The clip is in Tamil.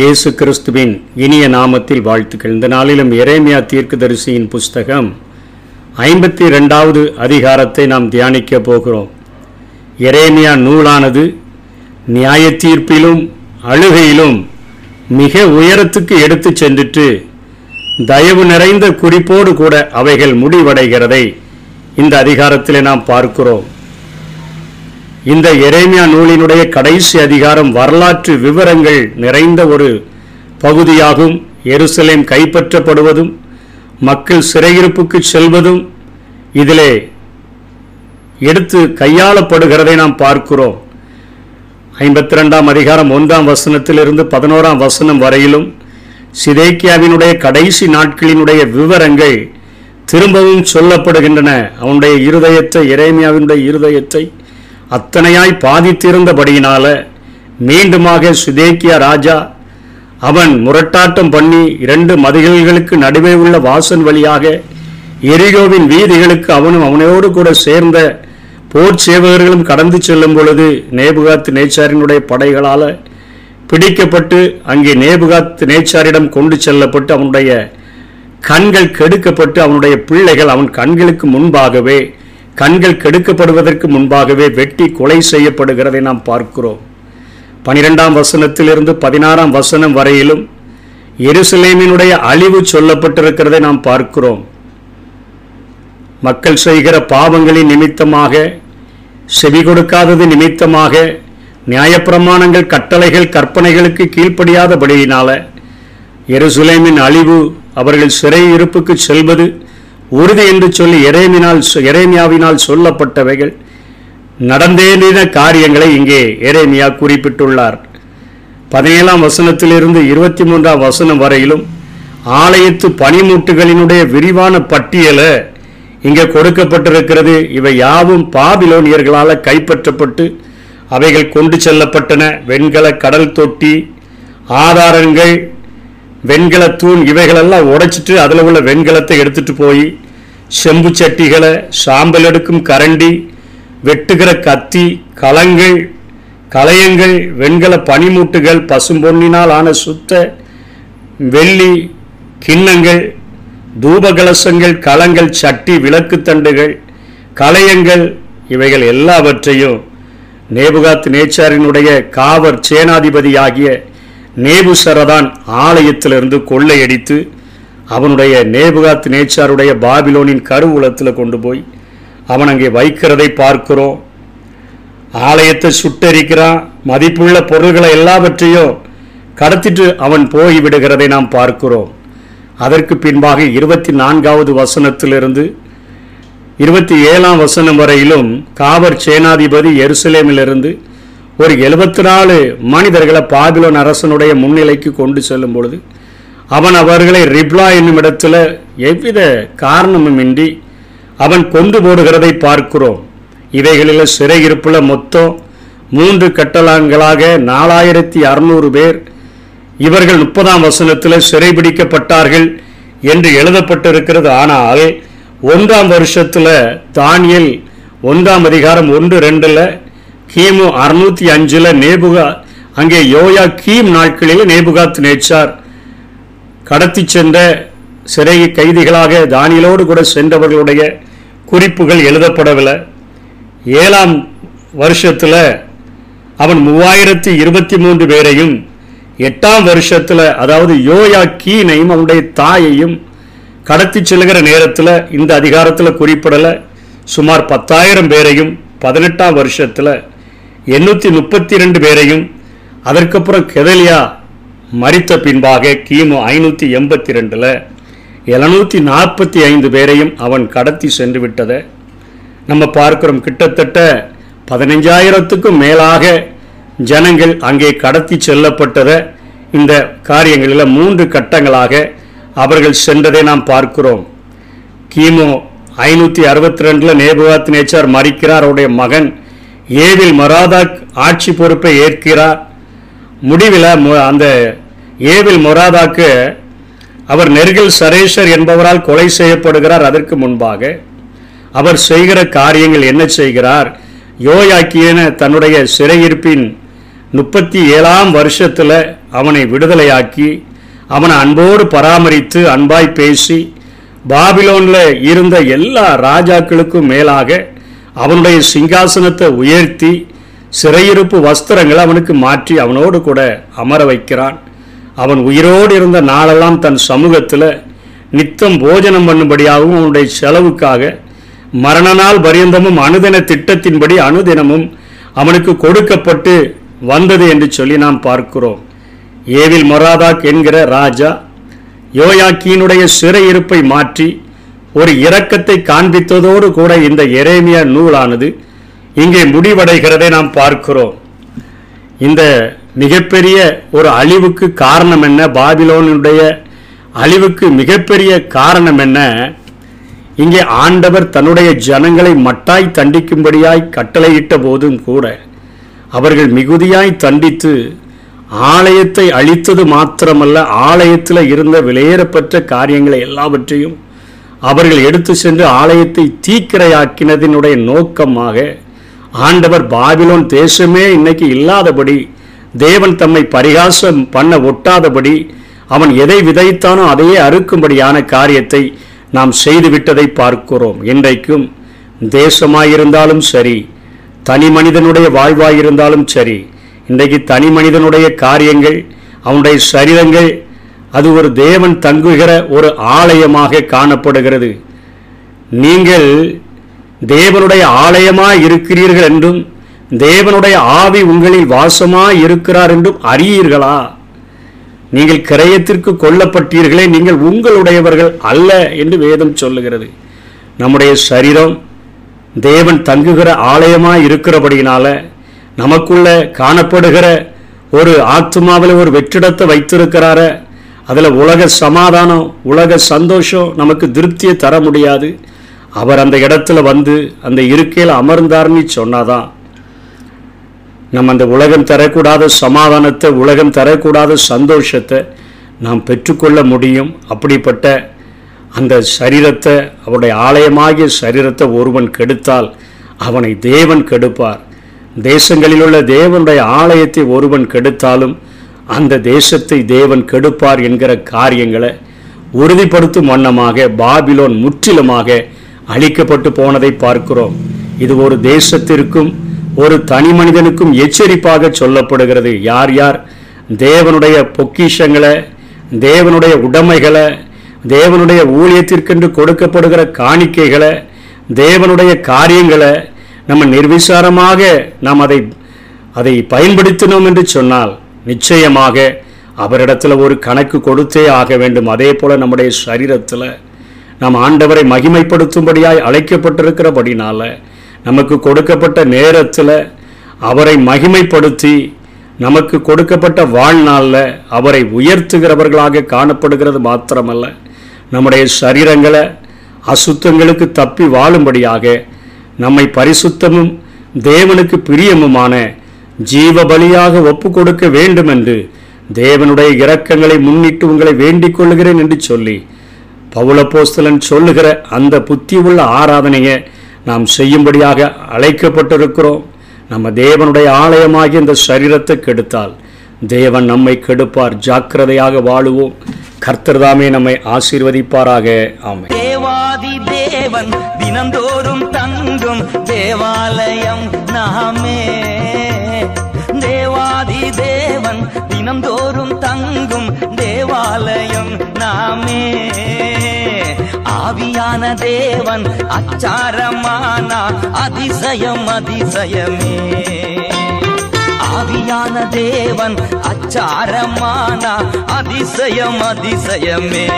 இயேசு கிறிஸ்துவின் இனிய நாமத்தில் வாழ்த்துக்கள். இந்த நாளிலும் எரேமியா தீர்க்கதரிசியின் புஸ்தகம் ஐம்பத்தி ரெண்டாவது அதிகாரத்தை நாம் தியானிக்க போகிறோம். எரேமியா நூலானது நியாய தீர்ப்பிலும் அழுகையிலும் மிக உயரத்துக்கு எடுத்து சென்றிட்டு தயவு நிறைந்த குறிப்போடு கூட அவைகள் முடிவடைகிறதை இந்த அதிகாரத்தில் நாம் பார்க்கிறோம். இந்த எரேமியா நூலினுடைய கடைசி அதிகாரம் வரலாற்று விவரங்கள் நிறைந்த ஒரு பகுதியாகும். எருசலேம் கைப்பற்றப்படுவதும் மக்கள் சிறையிருப்புக்கு செல்வதும் இதிலே எடுத்து கையாளப்படுகிறதை நாம் பார்க்கிறோம். ஐம்பத்தி ரெண்டாம் அதிகாரம் ஒன்றாம் வசனத்திலிருந்து பதினோராம் வசனம் வரையிலும் சிதேக்கியாவினுடைய கடைசி நாட்களினுடைய விவரங்கள் திரும்பவும் சொல்லப்படுகின்றன. அவனுடைய இருதயத்தை இறைமையாவினுடைய இருதயத்தை அத்தனையாய் பாதித்திருந்தபடியினால மீண்டுமாக சுதேக்கியா ராஜா அவன் முரட்டாட்டம் பண்ணி இரண்டு மதில்களுக்கு நடுவே உள்ள வாசல் வழியாக எரியோவின் வீதிகளுக்கு அவனும் அவனோடு கூட சேர்ந்த போர் சேவகர்களும் கடந்து செல்லும் பொழுது நேபுகாத் நேச்சாரினுடைய படைகளால் பிடிக்கப்பட்டு அங்கே நேபுகாத் நேச்சாரிடம் கொண்டு செல்லப்பட்டு அவனுடைய கண்கள் கெடுக்கப்பட்டு அவனுடைய பிள்ளைகள் அவன் கண்களுக்கு முன்பாகவே கண்கள் கெடுக்கப்படுவதற்கு முன்பாகவே வெட்டி கொலை செய்யப்படுகிறதை நாம் பார்க்கிறோம். பனிரெண்டாம் வசனத்திலிருந்து பதினாறாம் வசனம் வரையிலும் எருசலேமினுடைய அழிவு சொல்லப்பட்டிருக்கிறதை நாம் பார்க்கிறோம். மக்கள் செய்கிற பாவங்களின் நிமித்தமாக செவி கொடுக்காதது நிமித்தமாக நியாயப்பிரமாணங்கள் கட்டளைகள் கற்பனைகளுக்கு கீழ்ப்படியாதபடியினால எருசுலேமின் அழிவு அவர்கள் சிறை இருப்புக்கு செல்வது உறுதி என்று சொல்லி எரேமினால் எரேமியாவினால் சொல்லப்பட்டவைகள் நடந்தேறின காரியங்களை இங்கே எரேமியா குறிப்பிட்டுள்ளார். பதினேழாம் வசனத்திலிருந்து இருபத்தி மூன்றாம் வசனம் வரையிலும் ஆலயத்து பனிமூட்டுகளினுடைய விரிவான பட்டியலை இங்கே கொடுக்கப்பட்டிருக்கிறது. இவை யாவும் பாபிலோனியர்களால் கைப்பற்றப்பட்டு அவைகள் கொண்டு செல்லப்பட்டன. வெண்கல கடல் தொட்டி ஆதாரங்கள் வெண்கல தூண் இவைகளெல்லாம் உடைச்சிட்டு அதில் உள்ள வெண்கலத்தை எடுத்துட்டு போய் செம்பு சட்டிகளை சாம்பல் எடுக்கும் கரண்டி வெட்டுகிற கத்தி களங்கள் களையங்கள் வெண்கல பனிமூட்டுகள் பசும்பொன்னினால் ஆன சுத்த வெள்ளி கிண்ணங்கள் தூபகலசங்கள் களங்கள் சட்டி விளக்கு தண்டுகள் களையங்கள் இவைகள் எல்லாவற்றையும் நேபுகாத் நேச்சாரினுடைய காவர் சேனாதிபதியாகிய நேபுசரதான் ஆலயத்திலிருந்து கொள்ளையடித்து அவனுடைய நேபுகாத் நேச்சாருடைய பாபிலோனின் கருவூலத்தில் கொண்டு போய் அவன் அங்கே வைக்கிறதை பார்க்கிறோம். ஆலயத்தை சுட்டரிக்கிறான். மதிப்புள்ள பொருள்களை எல்லாவற்றையும் கடத்திட்டு அவன் போய் விடுகிறதை நாம் பார்க்கிறோம். அதற்கு பின்பாக இருபத்தி நான்காவது வசனத்திலிருந்து இருபத்தி ஏழாம் வசனம் வரையிலும் காவர் சேனாதிபதி எருசலேமிலிருந்து ஒரு எழுபத்தி நாலு மனிதர்களை பாபிலோன் அரசனுடைய முன்னிலைக்கு கொண்டு செல்லும் பொழுது அவன் அவர்களை ரிப்லா என்னும் இடத்துல எவ்வித காரணமுமின்றி அவன் கொண்டு போடுகிறதை பார்க்கிறோம். இவைகளில் சிறையிருப்பில் மொத்தம் மூன்று கட்டளாங்களாக நாலாயிரத்தி அறுநூறு பேர் இவர்கள் முப்பதாம் வசனத்தில் சிறைபிடிக்கப்பட்டார்கள் என்று எழுதப்பட்டிருக்கிறது. ஆனால் ஒன்றாம் வருஷத்தில் தானியல் ஒன்றாம் அதிகாரம் ஒன்று ரெண்டில் கிமு அறுநூத்தி அஞ்சில் நேபுகா அங்கே யோயா கீம் நாட்களில் நேபுகாத் நேச்சார். கடத்தி சென்ற சிறை கைதிகளாக தானியலோடு கூட சென்றவர்களுடைய குறிப்புகள் எழுதப்படவில்லை ஏழாம் வருஷத்தில் அவன் மூவாயிரத்தி இருபத்தி மூன்று பேரையும் எட்டாம் வருஷத்தில் அதாவது யோயா கீனையும் அவனுடைய தாயையும் கடத்தி செல்கிற நேரத்தில் இந்த அதிகாரத்தில் குறிப்பிடலை. சுமார் பத்தாயிரம் பேரையும் பதினெட்டாம் வருஷத்தில் எண்ணூற்றி முப்பத்தி ரெண்டு பேரையும் அதற்கப்புறம் கெதலியா மறித்த பின்பாக கிமு ஐநூற்றி எண்பத்தி ரெண்டில் எழுநூற்றி நாற்பத்தி ஐந்து பேரையும் அவன் கடத்தி சென்று விட்டதை நம்ம பார்க்கிறோம் கிட்டத்தட்ட பதினஞ்சாயிரத்துக்கும் மேலாக ஜனங்கள் அங்கே கடத்தி செல்லப்பட்டதை இந்த காரியங்களில் மூன்று கட்டங்களாக அவர்கள் சென்றதை நாம் பார்க்கிறோம். கிமு ஐநூற்றி அறுபத்தி ரெண்டில் நேபுகாத் நேச்சார் மறிக்கிறார் அவருடைய மகன் ஏவில் மொராதாக் ஆட்சி பொறுப்பை ஏற்கிறார். முடிவில் அந்த ஏவில் மொராதாக்கு அவர் நெருகில் சரேஷர் என்பவரால் கொலை செய்யப்படுகிறார் அதற்கு முன்பாக. அவர் செய்கிற காரியங்கள் என்ன செய்கிறார்? யோயாக்கியன தன்னுடைய சிறையிருப்பின் முப்பத்தி ஏழாம் வருஷத்தில் அவனை விடுதலையாக்கி அவனை அன்போடு பராமரித்து அன்பாய் பேசி பாபிலோனில் இருந்த எல்லா ராஜாக்களுக்கும் மேலாக அவனுடைய சிங்காசனத்தை உயர்த்தி சிறையிருப்பு வஸ்திரங்களை அவனுக்கு மாற்றி அவனோடு கூட அமர வைக்கிறான். அவன் உயிரோடு இருந்த நாளெல்லாம் தன் சமூகத்தில் நித்தம் போஜனம் பண்ணும்படியாகவும் அவனுடைய செலவுக்காக மரண நாள் பரியந்தமும் அனுதின திட்டத்தின்படி அனுதினமும் அவனுக்கு கொடுக்கப்பட்டு வந்தது என்று சொல்லி நாம் பார்க்கிறோம். ஏவில் மொராதாக் என்கிற ராஜா யோயாக்கியினுடைய சிறையிருப்பை மாற்றி ஒரு இரக்கத்தை காண்பித்ததோடு கூட இந்த எரேமிய நூலானது இங்கே முடிவடைகிறதை நாம் பார்க்கிறோம். இந்த மிகப்பெரிய ஒரு அழிவுக்கு காரணம் என்ன? பாபிலோனுடைய அழிவுக்கு மிகப்பெரிய காரணம் என்ன? இங்கே ஆண்டவர் தன்னுடைய ஜனங்களை மட்டாய் தண்டிக்கும்படியாய் கட்டளையிட்ட போதும் கூட அவர்கள் மிகுதியாய் தண்டித்து ஆலயத்தை அழித்தது மாத்திரமல்ல ஆலயத்தில் இருந்த விலையேறப்பட்ட காரியங்களை எல்லாவற்றையும் அவர்கள் எடுத்து சென்று ஆலயத்தை தீக்கிரையாக்கினதினுடைய நோக்கமாக ஆண்டவர் பாபிலோன் தேசமே இன்னைக்கு இல்லாதபடி தேவன் தம்மை பரிகாசம் பண்ண ஒட்டாதபடி அவன் எதை விதைத்தானோ அதையே அறுக்கும்படியான காரியத்தை நாம் செய்துவிட்டதை பார்க்கிறோம். இன்றைக்கும் தேசமாயிருந்தாலும் சரி தனி மனிதனுடைய வாழ்வாயிருந்தாலும் சரி இன்றைக்கு தனி மனிதனுடைய காரியங்கள் அவனுடைய சரீரங்கள் அது ஒரு தேவன் தங்குகிற ஒரு ஆலயமாக காணப்படுகிறது. நீங்கள் தேவனுடைய ஆலயமாக இருக்கிறீர்கள் என்றும் தேவனுடைய ஆவி உங்களில் வாசமாக இருக்கிறார் என்றும் அறியீர்களா? நீங்கள் கிரயத்திற்கு கொல்லப்பட்டீர்களே நீங்கள் உங்களுடையவர்கள் அல்ல என்று வேதம் சொல்லுகிறது. நம்முடைய சரீரம் தேவன் தங்குகிற ஆலயமாக இருக்கிறபடியினால நமக்குள்ள காணப்படுகிற ஒரு ஆத்மாவில் ஒரு வெற்றிடத்தை வைத்திருக்கிறார அதில் உலக சமாதானம் உலக சந்தோஷம் நமக்கு திருப்தியை தர முடியாது. அவர் அந்த இடத்துல வந்து அந்த இருக்கையில் அமர்ந்தார்னு சொன்னாதான் நம்ம அந்த உலகம் தரக்கூடாத சமாதானத்தை உலகம் தரக்கூடாத சந்தோஷத்தை நாம் பெற்றுக்கொள்ள முடியும். அப்படிப்பட்ட அந்த சரீரத்தை அவருடைய ஆலயமாகிய சரீரத்தை ஒருவன் கெடுத்தால் அவனை தேவன் கெடுப்பார். தேசங்களில் உள்ள தேவனுடைய ஆலயத்தை ஒருவன் கெடுத்தாலும் அந்த தேசத்தை தேவன் கெடுப்பார் என்கிற காரியங்களை உறுதிப்படுத்தும் வண்ணமாக பாபிலோன் முற்றிலுமாக அழிக்கப்பட்டு போனதை பார்க்கிறோம். இது ஒரு தேசத்திற்கும் ஒரு தனி மனிதனுக்கும் எச்சரிப்பாக சொல்லப்படுகிறது. யார் யார்? தேவனுடைய பொக்கிஷங்களை தேவனுடைய உடைமைகளை தேவனுடைய ஊழியத்திற்கென்று கொடுக்கப்படுகிற காணிக்கைகளை தேவனுடைய காரியங்களை நம்ம நிர்விசாரமாக நாம் அதை அதை பயன்படுத்தினோம் என்று சொன்னால் நிச்சயமாக அவரிடத்துல ஒரு கணக்கு கொடுத்தே ஆக வேண்டும். அதே போல நம்முடைய சரீரத்தில் நாம் ஆண்டவரை மகிமைப்படுத்தும்படியாய் அழைக்கப்பட்டிருக்கிறபடினால நமக்கு கொடுக்கப்பட்ட நேரத்தில் அவரை மகிமைப்படுத்தி நமக்கு கொடுக்கப்பட்ட வாழ்நாளில் அவரை உயர்த்துகிறவர்களாக காணப்படுகிறது மாத்திரமல்ல. நம்முடைய சரீரங்களை அசுத்தங்களுக்கு தப்பி வாழும்படியாக நம்மை பரிசுத்தமும் தேவனுக்கு பிரியமுமான ஜீவ பலியாக ஒப்பு கொடுக்க வேண்டும் என்று தேவனுடைய இரக்கங்களை முன்னிட்டு உங்களை வேண்டிக் கொள்கிறேன் என்று சொல்லி பவுலப்போஸ்தலன் சொல்லுகிற அந்த புத்தி உள்ள ஆராதனையை நாம் செய்யும்படியாக அழைக்கப்பட்டிருக்கிறோம். நம்ம தேவனுடைய ஆலயமாகி இந்த சரீரத்தை கெடுத்தால் தேவன் நம்மை கெடுப்பார். ஜாக்கிரதையாக வாழுவோம். கர்த்தர்தாமே நம்மை ஆசீர்வதிப்பாராக. ஆமை தேவாதி தேவன் தினந்தோறும் தங்கும் தேவாலயம் நாமே. தினந்தோறும் தங்கும் தேவாலயம் நாமே. ஆவியான தேவன் அச்சாரமானா அதிசயம் அதிசயமே. ஆவியான தேவன் அச்சாரமானா அதிசயம் அதிசயமே.